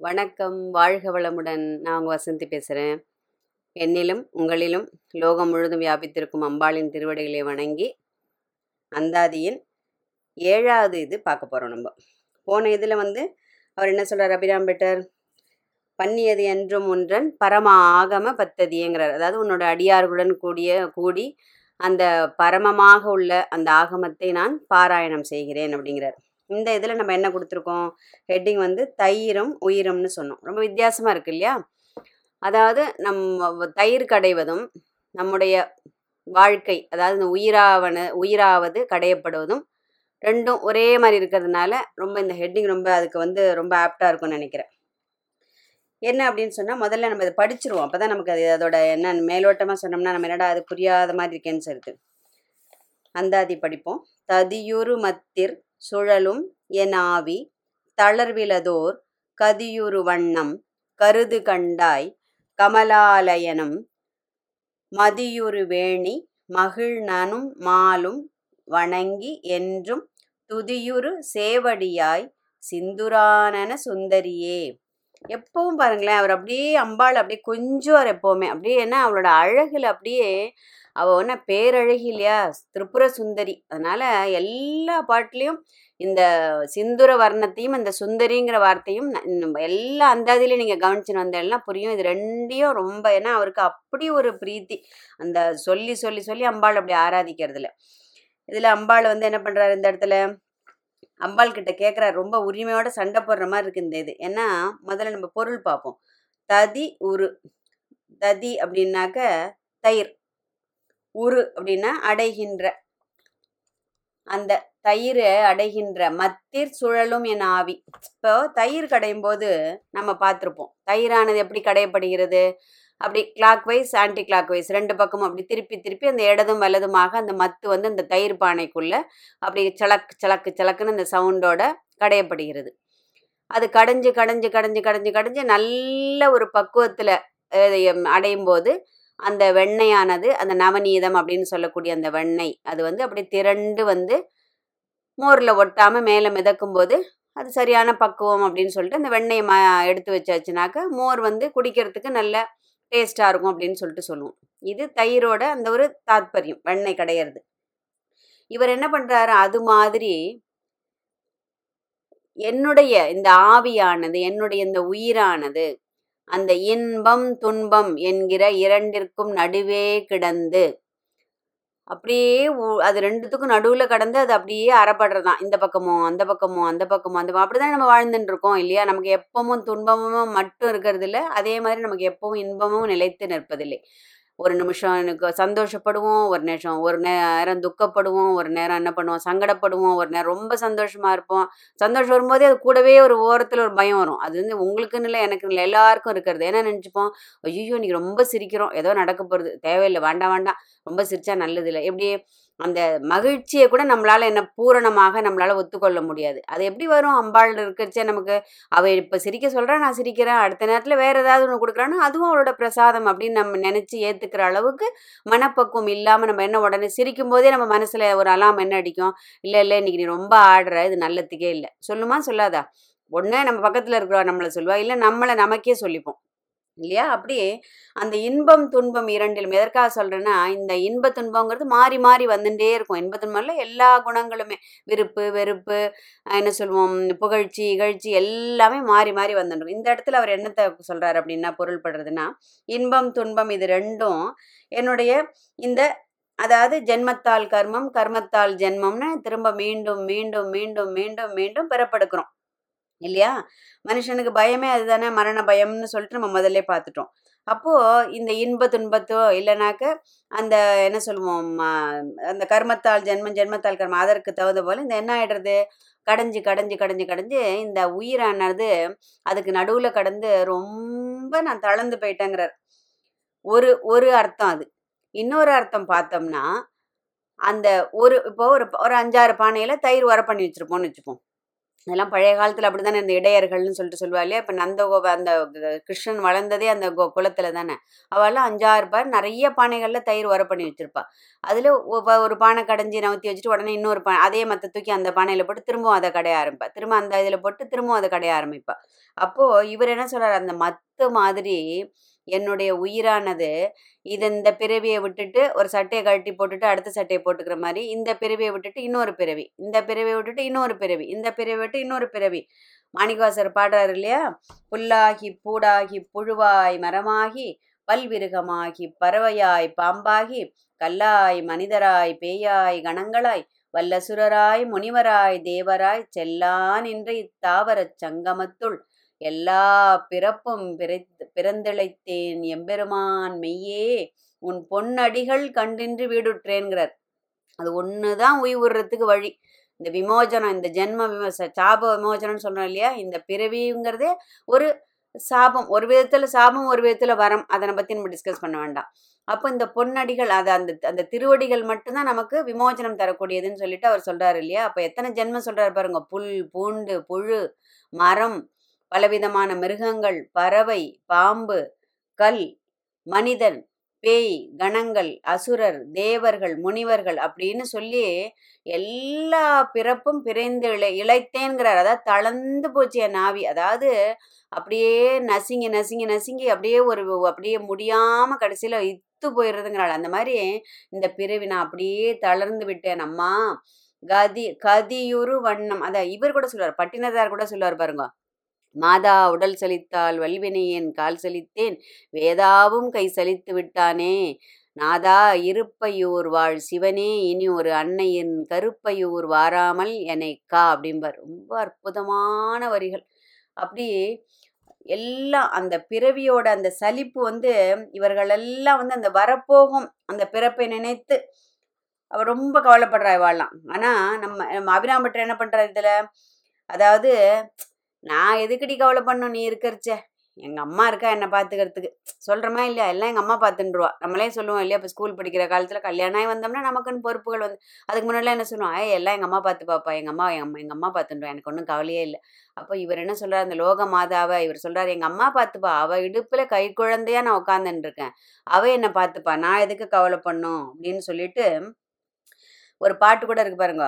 வணக்கம் வாழ்க வளமுடன். நான் உங்கள் வசந்தி பேசுகிறேன் என்னிலும் உங்களிலும் லோகம் முழுதும் வியாபித்திருக்கும் அம்பாளின் திருவடிகளை வணங்கி அந்தாதியின் ஏழாவது இது பார்க்க போகிறோம் நம்ம. போன இதில் வந்து அவர் என்ன சொல்கிறார் அபிராம்பெட்டர் பண்ணியது என்றும் ஒன்றன் பரம ஆகம பத்ததியங்கிறார் அதாவது உன்னோட அடியார்களுடன் கூடிய கூடி அந்த பரமமாக உள்ள அந்த ஆகமத்தை நான் பாராயணம் செய்கிறேன் அப்படிங்கிறார். இந்த இதில் நம்ம என்ன கொடுத்துருக்கோம்? ஹெட்டிங் வந்து தயிரும் உயிரும்னு சொன்னோம். ரொம்ப வித்தியாசமாக இருக்கு இல்லையா? அதாவது நம்ம தயிர் கடைவதும் நம்முடைய வாழ்க்கை அதாவது இந்த உயிராவன உயிராவது கடையப்படுவதும் ரெண்டும் ஒரே மாதிரி இருக்கிறதுனால ரொம்ப இந்த ஹெட்டிங் ரொம்ப அதுக்கு வந்து ரொம்ப ஆப்டாக இருக்கும்னு நினைக்கிறேன். என்ன அப்படின்னு சொன்னால் முதல்ல நம்ம இதை படிச்சிருவோம். அப்போ தான் நமக்கு அது அதோட என்ன மேலோட்டமாக சொன்னோம்னா நம்ம என்னடா அது புரியாத மாதிரி இருக்கேன்னு சொல்லிட்டு. அந்தாதி படிப்போம். ததியுரு மத்திர் சுழலும் என் ஆவி தளர்விலதோர் கதியுரு வண்ணம் கருது கண்டாய் கமலாலயனும் மதியுரு வேணி மகிழ்நனும் மாலும் வணங்கி என்றும் துதியுரு சேவடியாய் சிந்துரானன சுந்தரியே. எப்பவும் பாருங்களேன் அவர் அப்படியே அம்பாள் அப்படியே கொஞ்சுவார் எப்போவுமே. அப்படியே என்ன அவளோட அழகில் அப்படியே அவள் என்ன பேரழகி இல்லையா? திரிபுர சுந்தரி அதனால் எல்லா பாட்டுலேயும் இந்த சிந்துர வர்ணத்தையும் இந்த சுந்தரிங்கிற வார்த்தையும் எல்லா அந்த எல்லா அந்தாதிலையும் நீங்கள் கவனிச்சுன்னு வந்த எல்லாம் புரியும். இது ரெண்டையும் ரொம்ப ஏன்னா அவருக்கு அப்படி ஒரு பிரீத்தி. அந்த சொல்லி சொல்லி சொல்லி அம்பாள் அப்படி ஆராதிக்கிறதுல இதில் அம்பாள் வந்து என்ன பண்ணுறாரு இந்த இடத்துல? அம்பாள் கிட்ட கேட்குறாரு ரொம்ப உரிமையோட சண்டை போடுற மாதிரி இருக்கு இந்த இது. ஏன்னா முதல்ல நம்ம பொருள் பார்ப்போம். ததி உரு ததி அப்படின்னாக்க தயிர். உரு அப்படின்னா அடைகின்ற. அந்த தயிர் அடைகின்ற மத்திர் சுழலும் என் ஆவி. இப்போ தயிர் கடையும் போது நம்ம பார்த்துருப்போம். தயிரானது எப்படி கடையப்படுகிறது? அப்படி clockwise anti clock wise ரெண்டு பக்கமும் அப்படி திருப்பி திருப்பி அந்த இடதும் வலதுமாக அந்த மத்து வந்து அந்த தயிர் பானைக்குள்ள அப்படி சலக் சலக்கு சலக்குன்னு அந்த சவுண்டோட கடையப்படுகிறது. அது கடைஞ்சு கடைஞ்சு கடைஞ்சு கடைஞ்சு கடைஞ்சு நல்ல ஒரு பக்குவத்தில் அடையும் போது அந்த வெண்ணெயானது அந்த நவநீதம் அப்படின்னு சொல்லக்கூடிய அந்த வெண்ணெய் அது வந்து அப்படி திரண்டு வந்து மோரில் ஒட்டாமல் மேலே மிதக்கும் போது அது சரியான பக்குவம் அப்படின்னு சொல்லிட்டு அந்த வெண்ணெயை ம எடுத்து வச்சாச்சுனாக்கா மோர் வந்து குடிக்கிறதுக்கு நல்ல டேஸ்ட்டாக இருக்கும் அப்படின்னு சொல்லிட்டு சொல்லுவோம். இது தயிரோட அந்த ஒரு தாத்பரியம் வெண்ணெய் கிடையிறது. இவர் என்ன பண்ணுறாரு அது மாதிரி என்னுடைய இந்த ஆவியானது என்னுடைய இந்த உயிரானது அந்த இன்பம் துன்பம் என்கிற இரண்டிற்கும் நடுவே கிடந்து. அப்படியே அது ரெண்டுத்துக்கும் நடுவில் கடந்து அது அப்படியே அறப்படுறதான். இந்த பக்கமும் அந்த பக்கமும் அந்த பக்கமும் அந்த பக்கம் அப்படிதான் நம்ம வாழ்ந்துட்டு இருக்கோம் இல்லையா? நமக்கு எப்பவும் துன்பமும் மட்டும் இருக்கிறது இல்லை அதே மாதிரி நமக்கு எப்பவும் இன்பமும் நிலைத்து நிற்பதில்லை. ஒரு நிமிஷம் எனக்கு சந்தோஷப்படுவோம் ஒரு நிமிஷம் ஒரு நேரம் துக்கப்படுவோம் ஒரு நேரம் என்ன பண்ணுவோம் சங்கடப்படுவோம் ஒரு நேரம் ரொம்ப சந்தோஷமா இருப்போம். சந்தோஷம் வரும்போதே அது கூடவே ஒரு ஓரத்தில் ஒரு பயம் வரும். அது வந்து உங்களுக்குன்னு இல்லை எனக்கு இல்லை எல்லாருக்கும் இருக்கிறது. என்ன நினச்சிப்போம்? ஐயோ இன்னைக்கு ரொம்ப சிரிக்கிறோம். ஏதோ நடக்க போகிறது தேவையில்லை வேண்டாம் வேண்டாம். ரொம்ப சிரிச்சா நல்லது இல்லை. எப்படி அந்த மகிழ்ச்சியை கூட நம்மளால என்ன பூரணமாக நம்மளால ஒத்துக்கொள்ள முடியாது. அது எப்படி வரும்? அம்பாள் இருக்கிறச்சே நமக்கு அவ இப்போ சிரிக்க சொல்றா நான் சிரிக்கிறேன் அடுத்த நேரத்தில் வேற ஏதாவது ஒன்று கொடுக்குறான்னா அதுவும் அவளோட பிரசாதம் அப்படின்னு நம்ம நினைச்சு ஏத்துக்கிற அளவுக்கு மனப்பக்குவம் இல்லாம நம்ம என்ன உடனே சிரிக்கும் போதே நம்ம மனசுல ஒரு அலாம் என்ன அடிக்கும்? இல்லை இல்லை இன்னைக்கு நீ ரொம்ப ஆடுற இது நல்லதுக்கே இல்லை. சொல்லுமா சொல்லாதா? ஒண்ணு நம்ம பக்கத்துல இருக்கிறவ நம்மளை சொல்லுவா இல்லை நம்மளை நமக்கே சொல்லிப்போம். இல்லையா? அப்படியே அந்த இன்பம் துன்பம் இரண்டிலும் எதற்காக சொல்றேன்னா இந்த இன்ப துன்பங்கிறது மாறி மாறி வந்துட்டே இருக்கும். இன்ப துன்பம்ல எல்லா குணங்களுமே விருப்பு வெறுப்பு என்ன சொல்லுவோம் புகழ்ச்சி இகழ்ச்சி எல்லாமே மாறி மாறி வந்துடும். இந்த இடத்துல அவர் என்னத்தை சொல்றாரு அப்படின்னா பொருள்படுறதுன்னா இன்பம் துன்பம் இது ரெண்டும் என்னுடைய இந்த அதாவது ஜென்மத்தால் கர்மம் கர்மத்தால் ஜென்மம்னு திரும்ப மீண்டும் மீண்டும் மீண்டும் மீண்டும் மீண்டும் பிறப்படுக்கிறோம். இல்லையா? மனுஷனுக்கு பயமே அதுதானே மரண பயம்னு சொல்லிட்டு நம்ம முதல்ல பார்த்துட்டோம். அப்போ இந்த இன்ப துன்பத்தோ இல்லைனாக்க அந்த என்ன சொல்லுவோம் அந்த கர்மத்தால் ஜென்மம் ஜென்மத்தால் கர்மம் அதற்கு தகுந்த போல இந்த என்ன ஆயிடுறது? கடைஞ்சு கடைஞ்சு கடைஞ்சு கடைஞ்சு இந்த உயிரானது அதுக்கு நடுவில் கடந்து ரொம்ப நான் தளர்ந்து போயிட்டேங்கிறார். ஒரு ஒரு அர்த்தம் அது. இன்னொரு அர்த்தம் பார்த்தோம்னா அந்த ஒரு இப்போ ஒரு ஒரு அஞ்சாறு பானையில தயிர் வர பண்ணி வச்சிருப்போம்னு வச்சுப்போம். இதெல்லாம் பழைய காலத்தில் அப்படி தானே இந்த இடையர்கள்னு சொல்லிட்டு சொல்லுவா இல்லையா? இப்போ நந்தகோப அந்த கிருஷ்ணன் வளர்ந்ததே அந்த கோ குளத்துல தானே. அவெல்லாம் அஞ்சாறு பேர் நிறைய பானைகளில் தயிர் வர பண்ணி வச்சிருப்பா. அதில் ஒரு பானை கடைஞ்சி நவுத்தி வச்சுட்டு உடனே இன்னொரு பானை அதே மற்ற தூக்கி அந்த பானையில் போட்டு திரும்பவும் அதை கடைய ஆரம்பிப்பா. திரும்ப அந்த இதில் போட்டு திரும்பவும் அதை கடைய ஆரம்பிப்பா. அப்போது இவர் என்ன சொல்றாரு? அந்த மத்து மாதிரி என்னுடைய உயிரானது இது இந்த பிறவியை விட்டுட்டு ஒரு சட்டையை கழட்டி போட்டுட்டு அடுத்த சட்டையை போட்டுக்கிற மாதிரி இந்த பிறவியை விட்டுட்டு இன்னொரு பிறவி இந்த பிறவியை விட்டுட்டு இன்னொரு பிறவி இந்த பிறவியை விட்டு இன்னொரு பிறவி. மாணிக்கவாசர் பாடுறாரு இல்லையா? புல்லாகி பூடாகி புழுவாய் மரமாகி பல்விருகமாகி பறவையாய் பாம்பாகி கல்லாய் மனிதராய் பேயாய் கணங்களாய் வல்லசுரராய் முனிவராய் தேவராய் செல்லான் என்ற இத்தாவரச் சங்கமத்துள். எல்லா பிறப்பும் பிறத்- பிறந்திழைத்தேன். எம்பெருமான் மெய்யே உன் பொன்னடிகள் கண்டின்று வீடுற்றேன்கிறார். அது ஒன்று தான் உயிர் வழி. இந்த விமோச்சனம் இந்த ஜென்ம விமோச சாப விமோச்சனம்னு சொல்கிறோம் இல்லையா? இந்த பிறவிங்கிறதே ஒரு சாபம். ஒரு விதத்தில் சாபம் ஒரு விதத்தில் வரம். அதனை பற்றி நம்ம டிஸ்கஸ் பண்ண வேண்டாம். அப்போ இந்த பொன்னடிகள் அது அந்த அந்த திருவடிகள் மட்டும்தான் நமக்கு விமோசனம் தரக்கூடியதுன்னு சொல்லிட்டு அவர் சொல்றாரு இல்லையா? அப்போ எத்தனை ஜென்மம் சொல்றாரு பாருங்க. புல் பூண்டு புழு மரம் பலவிதமான மிருகங்கள் பறவை பாம்பு கல் மனிதன் பேய் கணங்கள் அசுரர் தேவர்கள் முனிவர்கள் அப்படின்னு சொல்லி எல்லா பிறப்பும் பிறந்து இழை இழைத்தேங்கிறார் அதாவது தளர்ந்து போச்சு என் நாவி அதாவது அப்படியே நசுங்கி நசுங்கி நசுங்கி அப்படியே ஒரு அப்படியே முடியாம கடைசியில இத்து போயிடுறதுங்கிறாள் அந்த மாதிரி இந்த பிறவி நான் அப்படியே தளர்ந்து விட்டேன் அம்மா. கதி கதியுரு வண்ணம். அதான் இவர் கூட சொல்லுவார். பட்டினதார் கூட சொல்லுவார் பாருங்க. மாதா உடல் சலித்தால் வல்வினையேன் கால் சலித்தேன். வேதாவும் கை சலித்து விட்டானே. நாதா இருப்பையூர் வாழ் சிவனே. இனி ஒரு அன்னையின் கருப்பையூர் வாராமல் என்னை கா அப்படிம்பார். ரொம்ப அற்புதமான வரிகள். அப்படி எல்லாம் அந்த பிறவியோட அந்த சலிப்பு வந்து இவர்களெல்லாம் வந்து அந்த வரப்போகும் அந்த பிறப்பை நினைத்து அவர் ரொம்ப கவலைப்படுறா இவாள்லாம் ஆனால் நம்ம நம்ம அபிராம்பட்டர் என்ன பண்ணுற இதில்? அதாவது நான் எதுக்குடி கவலை பண்ணும் நீ இருக்கிறச்ச. எங்க அம்மா இருக்கா என்னை பாத்துக்கிறதுக்கு. சொல்றோமா இல்லையா? எல்லாம் எங்க அம்மா பார்த்துட்டுருவா நம்மளே சொல்லுவோம் இல்லையா? இப்போ ஸ்கூல் படிக்கிற காலத்துல கல்யாணம் ஆகி வந்தோம்னா நமக்குன்னு பொறுப்புகள் வந்து. அதுக்கு முன்னாடிலாம் என்ன சொல்லுவோம்? ஏய் எல்லாம் எங்க அம்மா பார்த்து பாப்பா. எங்க அம்மா எங்க அம்மா எங்க அம்மா பார்த்துட்டுருவா எனக்கு ஒன்றும் கவலையே இல்லை. அப்போ இவர் என்ன சொல்றாரு? அந்த லோக மாதாவை. இவர் சொல்றாரு எங்க அம்மா பார்த்துப்பா அவ இடுப்புல கை குழந்தையா நான் உட்காந்துட்டு இருக்கேன். அவ என்ன பார்த்துப்பா நான் எதுக்கு கவலை பண்ணும் அப்படின்னு சொல்லிட்டு ஒரு பாட்டு கூட இருக்கு பாருங்க.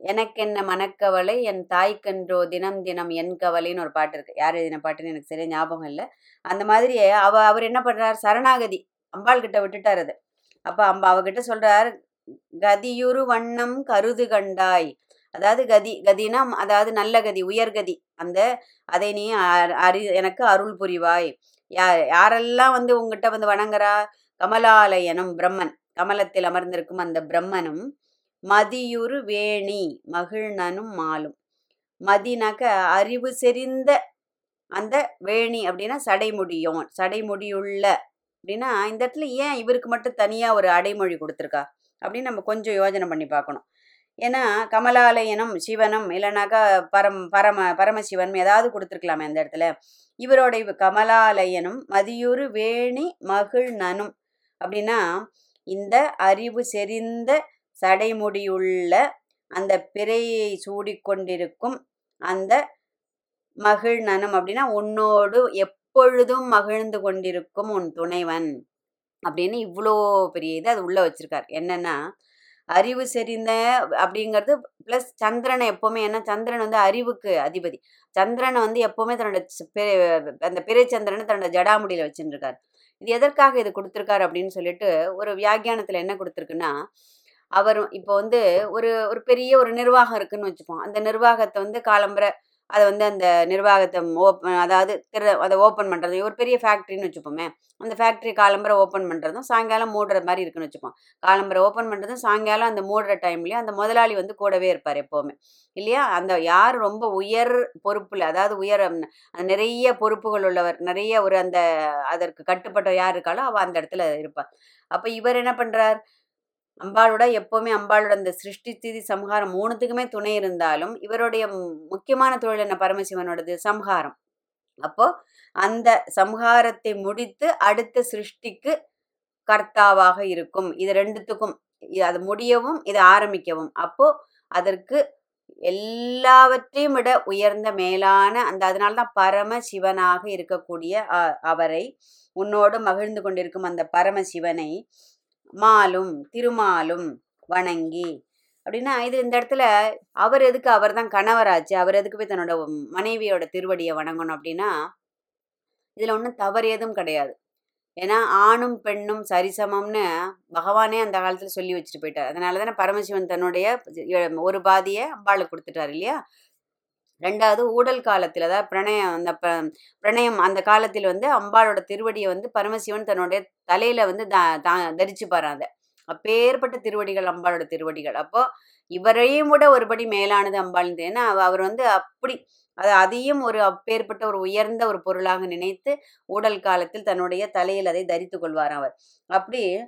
எனக்கென்ன மனக்கவலை என் தாய்க்கன்றோ தினம் தினம் என் கவலைன்னு ஒரு பாட்டு இருக்கு. யார் எழுதின பாட்டுன்னு எனக்கு சரியா ஞாபகம் இல்லை. அந்த மாதிரி அவ அவர் என்ன பண்றார்? சரணாகதி. அம்பாள் கிட்ட விட்டுட்டார் அது. அப்ப அம்பா அவகிட்ட சொல்றார் கதியுரு வண்ணம் கருது கண்டாய். அதாவது கதி கதினா அதாவது நல்ல கதி உயர்கதி அந்த அதை நீ அரி அறி எனக்கு அருள் புரிவாய். யா யாரெல்லாம் வந்து உங்ககிட்ட வந்து வணங்குறா? கமலாலயனும் பிரம்மன். கமலத்தில் அமர்ந்திருக்கும் அந்த பிரம்மனும் மதியுரு வேணி மகிழ்னனும் மாலும். மதினாக்க அறிவு செறிந்த அந்த வேணி அப்படின்னா சடைமுடியோன் சடைமுடியுள்ள அப்படின்னா இந்த இடத்துல ஏன் இவருக்கு மட்டும் தனியாக ஒரு அடைமொழி கொடுத்துருக்கா? அப்படின்னு நம்ம கொஞ்சம் யோசனை பண்ணி பார்க்கணும். ஏன்னா கமலாலயனும் சிவனும் இல்லைனாக்கா பரம் பரம பரமசிவன் ஏதாவது கொடுத்துருக்கலாமே அந்த இடத்துல. இவரோட கமலாலயனும் மதியூர் வேணி மகிழ்னனும் அப்படின்னா இந்த அறிவு செறிந்த சடைமுடியுள்ள அந்த பிறையை சூடிக்கொண்டிருக்கும் அந்த மகிழ்நனம் அப்படின்னா உன்னோடு எப்பொழுதும் மகிழ்ந்து கொண்டிருக்கும் உன் துணைவன் அப்படின்னு இவ்வளோ பெரிய இது அது உள்ளே வச்சிருக்கார். என்னன்னா அறிவு செறிந்த அப்படிங்கிறது ப்ளஸ் சந்திரனை எப்போவுமே ஏன்னா சந்திரன் வந்து அறிவுக்கு அதிபதி. சந்திரனை வந்து எப்போவுமே தன்னோட பெ- அந்த பிறை சந்திரனை தன்னோட ஜடாமுடியில் வச்சுருக்கார் இது எதற்காக இது கொடுத்துருக்காரு அப்படின்னு சொல்லிட்டு ஒரு வியாக்கியானத்தில் என்ன கொடுத்துருக்குன்னா அவர் இப்போ வந்து ஒரு ஒரு பெரிய ஒரு நிர்வாகம் இருக்குன்னு வச்சுப்போம். அந்த நிர்வாகத்தை வந்து காலம்பரை அதை வந்து அந்த நிர்வாகத்தை ஓப்பன் அதாவது திற அதை ஓப்பன் பண்ணுறது ஒரு பெரிய ஃபேக்ட்ரின்னு வச்சுப்போமே அந்த ஃபேக்ட்ரி காலம்பரை ஓப்பன் பண்ணுறதும் சாயங்காலம் மூடுற மாதிரி இருக்குன்னு வச்சுப்போம். காலம்பரை ஓப்பன் பண்ணுறதும் சாயங்காலம் அந்த மூடுற டைம்லேயும் அந்த முதலாளி வந்து கூடவே இருப்பார் எப்போவுமே. இல்லையா? அந்த யார் ரொம்ப உயர் பொறுப்பில் அதாவது உயர் அந்த நிறைய பொறுப்புகள் உள்ளவர் நிறைய ஒரு அந்த அதற்கு கட்டுப்பட்ட யார் இருக்காளோ அவள் அந்த இடத்துல இருப்பாள் அப்போ இவர் என்ன பண்ணுறார் அம்பாளோட எப்போவுமே அம்பாளோட அந்த சிருஷ்டி ஸ்திதி சம்ஹாரம் மூணுத்துக்குமே துணை இருந்தாலும் இவருடைய முக்கியமான தொழில் என்ன? பரமசிவனோடது சம்ஹாரம். அப்போ அந்த சம்ஹாரத்தை முடித்து அடுத்த சிருஷ்டிக்கு கர்த்தாவாக இருக்கும். இது ரெண்டுத்துக்கும் அது முடியவும் இதை ஆரம்பிக்கவும். அப்போ அதற்கு எல்லாவற்றையும் விட உயர்ந்த மேலான அந்த அதனால்தான் பரம சிவனாக இருக்கக்கூடிய அ- அவரை உன்னோடு மகிழ்ந்து கொண்டிருக்கும் அந்த பரம சிவனை மாலும் திருமாலும் வணங்கி. அப்படின்னா இது இந்த இடத்துல அவர் எதுக்கு அவர் தான் கணவராச்சு அவர் எதுக்கு போய் தன்னோட மனைவியோட திருவடியை வணங்கணும் அப்படின்னா இதில் ஒன்றும் தவறு எதுவும் கிடையாது. ஏன்னா ஆணும் பெண்ணும் சரிசமம்னு பகவானே அந்த காலத்தில் சொல்லி வச்சுட்டு போயிட்டார். அதனால தானே பரமசிவன் தன்னுடைய ஒரு பாதியை அம்பாளுக்கு கொடுத்துட்டார் இல்லையா? ரெண்டாவது ஊடல் காலத்தில் அதாவது பிரணயம் அந்த ப- பிரணயம் அந்த காலத்தில் வந்து அம்பாளோட திருவடியை வந்து பரமசிவன் தன்னுடைய தலையில வந்து த தா- தரிச்சுப்பாராம் அதை அப்பேற்பட்ட திருவடிகள் அம்பாளோட திருவடிகள். அப்போ இவரையும் விட ஒருபடி மேலானது அம்பாள் ஏன்னா அவர் வந்து அப்படி அது அதையும் ஒரு அப்பேற்பட்ட ஒரு உயர்ந்த ஒரு பொருளாக நினைத்து ஊடல் காலத்தில் தன்னுடைய தலையில் அதை தரித்து கொள்வார் அவர். அப்படி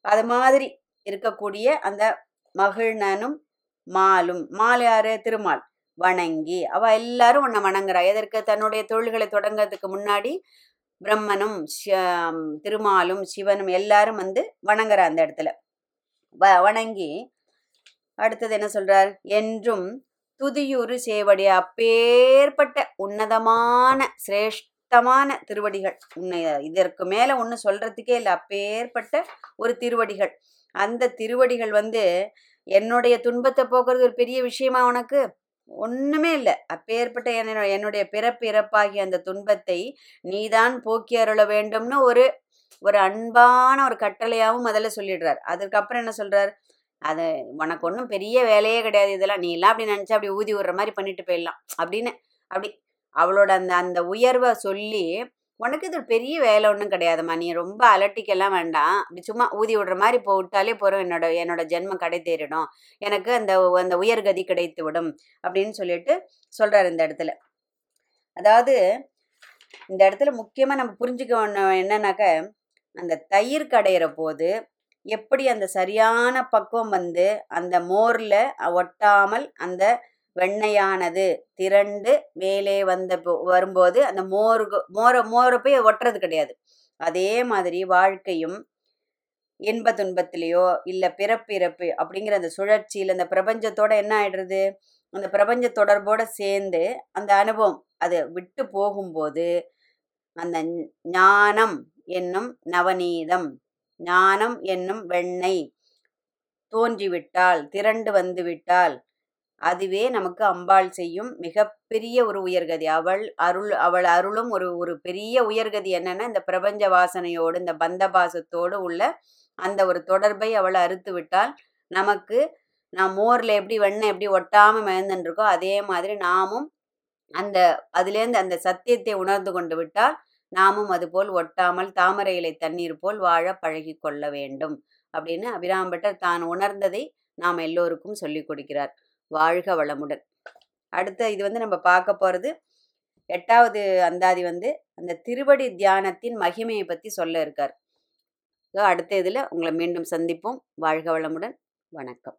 அது மாதிரி இருக்கக்கூடிய அந்த மகிழ்நனும் மாலும். மால் யாரு? திருமால். வணங்கி அவ எல்லாரும் உன்னை வணங்குறா. எதற்கு? தன்னுடைய தொழில்களை தொடங்கிறதுக்கு முன்னாடி பிரம்மனும் ஷ- திருமாலும் சிவனும் எல்லாரும் வந்து வணங்குறா அந்த இடத்துல. வ வணங்கி அடுத்தது என்ன சொல்றார்? என்றும் துதியுறு சேவடி அப்பேற்பட்ட உன்னதமான சிரேஷ்டமான திருவடிகள். உன்னை இதற்கு மேல ஒன்று சொல்றதுக்கே இல்லை. அப்பேற்பட்ட ஒரு திருவடிகள். அந்த திருவடிகள் வந்து என்னுடைய துன்பத்தை போக்குறது ஒரு பெரிய விஷயமா உனக்கு? ஒண்ணுமே இல்லை. அப்பேற்பட்ட என்னோட என்னுடைய பிறப்பு இறப்பாகிய அந்த துன்பத்தை நீதான் போக்கி அருள வேண்டும்னு ஒரு ஒரு அன்பான ஒரு கட்டளையாவும் முதல்ல சொல்லிடுறார். அதுக்கப்புறம் என்ன சொல்றார்? அது உனக்கு ஒன்றும் பெரிய வேலையே கிடையாது. இதெல்லாம் நீ எல்லாம் அப்படி நினச்சா அப்படி ஊதி விடுற மாதிரி பண்ணிட்டு போயிடலாம். அப்படின்னு அப்படி அவளோட அந்த அந்த உயர்வை சொல்லி உனக்கு இது பெரிய வேலை ஒன்றும் கிடையாதும்மா. நீ ரொம்ப அலட்டிக்கெல்லாம் வேண்டாம். அப்படி சும்மா ஊதி விடுற மாதிரி போட்டாலே போகிறோம் என்னோட என்னோட ஜென்மம் கடை தேறிடும். எனக்கு அந்த அந்த உயர்கதி கிடைத்து விடும் அப்படின்னு சொல்லிட்டு சொல்கிறார் இந்த இடத்துல. அதாவது இந்த இடத்துல முக்கியமாக நம்ம புரிஞ்சுக்க என்னன்னாக்க அந்த தயிர் கடையிற போது எப்படி அந்த சரியான பக்குவம் வந்து அந்த மோரில் ஒட்டாமல் அந்த வெண்ணையானது திரண்டு மேலே வந்த வரும்போது அந்த மோருக்கு மோர மோரை போய் ஒட்டுறது கிடையாது. அதே மாதிரி வாழ்க்கையும் இன்ப துன்பத்திலேயோ இல்லை பிறப்பு இறப்பு அப்படிங்கிற அந்த சுழற்சியில் அந்த பிரபஞ்சத்தோட என்ன ஆயிடுறது? அந்த பிரபஞ்ச தொடர்போட சேர்ந்து அந்த அனுபவம் அது விட்டு போகும்போது அந்த ஞானம் என்னும் நவநீதம் ஞானம் என்னும் வெண்ணெய் தோன்றிவிட்டால் திரண்டு வந்து விட்டால் அதுவே நமக்கு அம்பாள் செய்யும் மிகப்பெரிய ஒரு உயர்கதி. அவள் அருள் அவள் அருளும் ஒரு ஒரு பெரிய உயர்கதி என்னன்னா இந்த பிரபஞ்ச வாசனையோடு இந்த பந்தபாசத்தோடு உள்ள அந்த ஒரு தொடர்பை அவள் அறுத்து விட்டால் நமக்கு நான் மோரில் எப்படி வெண்ணெய் எப்படி ஒட்டாமல் மிதந்துருக்கோ அதே மாதிரி நாமும் அந்த அதுலேருந்து அந்த சத்தியத்தை உணர்ந்து கொண்டு விட்டால் நாமும் அதுபோல் ஒட்டாமல் தாமரை இலை தண்ணீர் போல் வாழ பழகி கொள்ள வேண்டும். அப்படின்னு அபிராம்பட்டர் தான் உணர்ந்ததை நாம் எல்லோருக்கும் சொல்லிக் கொடுக்கிறார். வாழ்க வளமுடன். அடுத்த இது வந்து நம்ம பார்க்க போகிறது எட்டாவது அந்தாதி வந்து அந்த திருவடி தியானத்தின் மகிமையை பற்றி சொல்ல இருக்கார். அடுத்த இதில் உங்களை மீண்டும் சந்திப்போம். வாழ்க வளமுடன். வணக்கம்.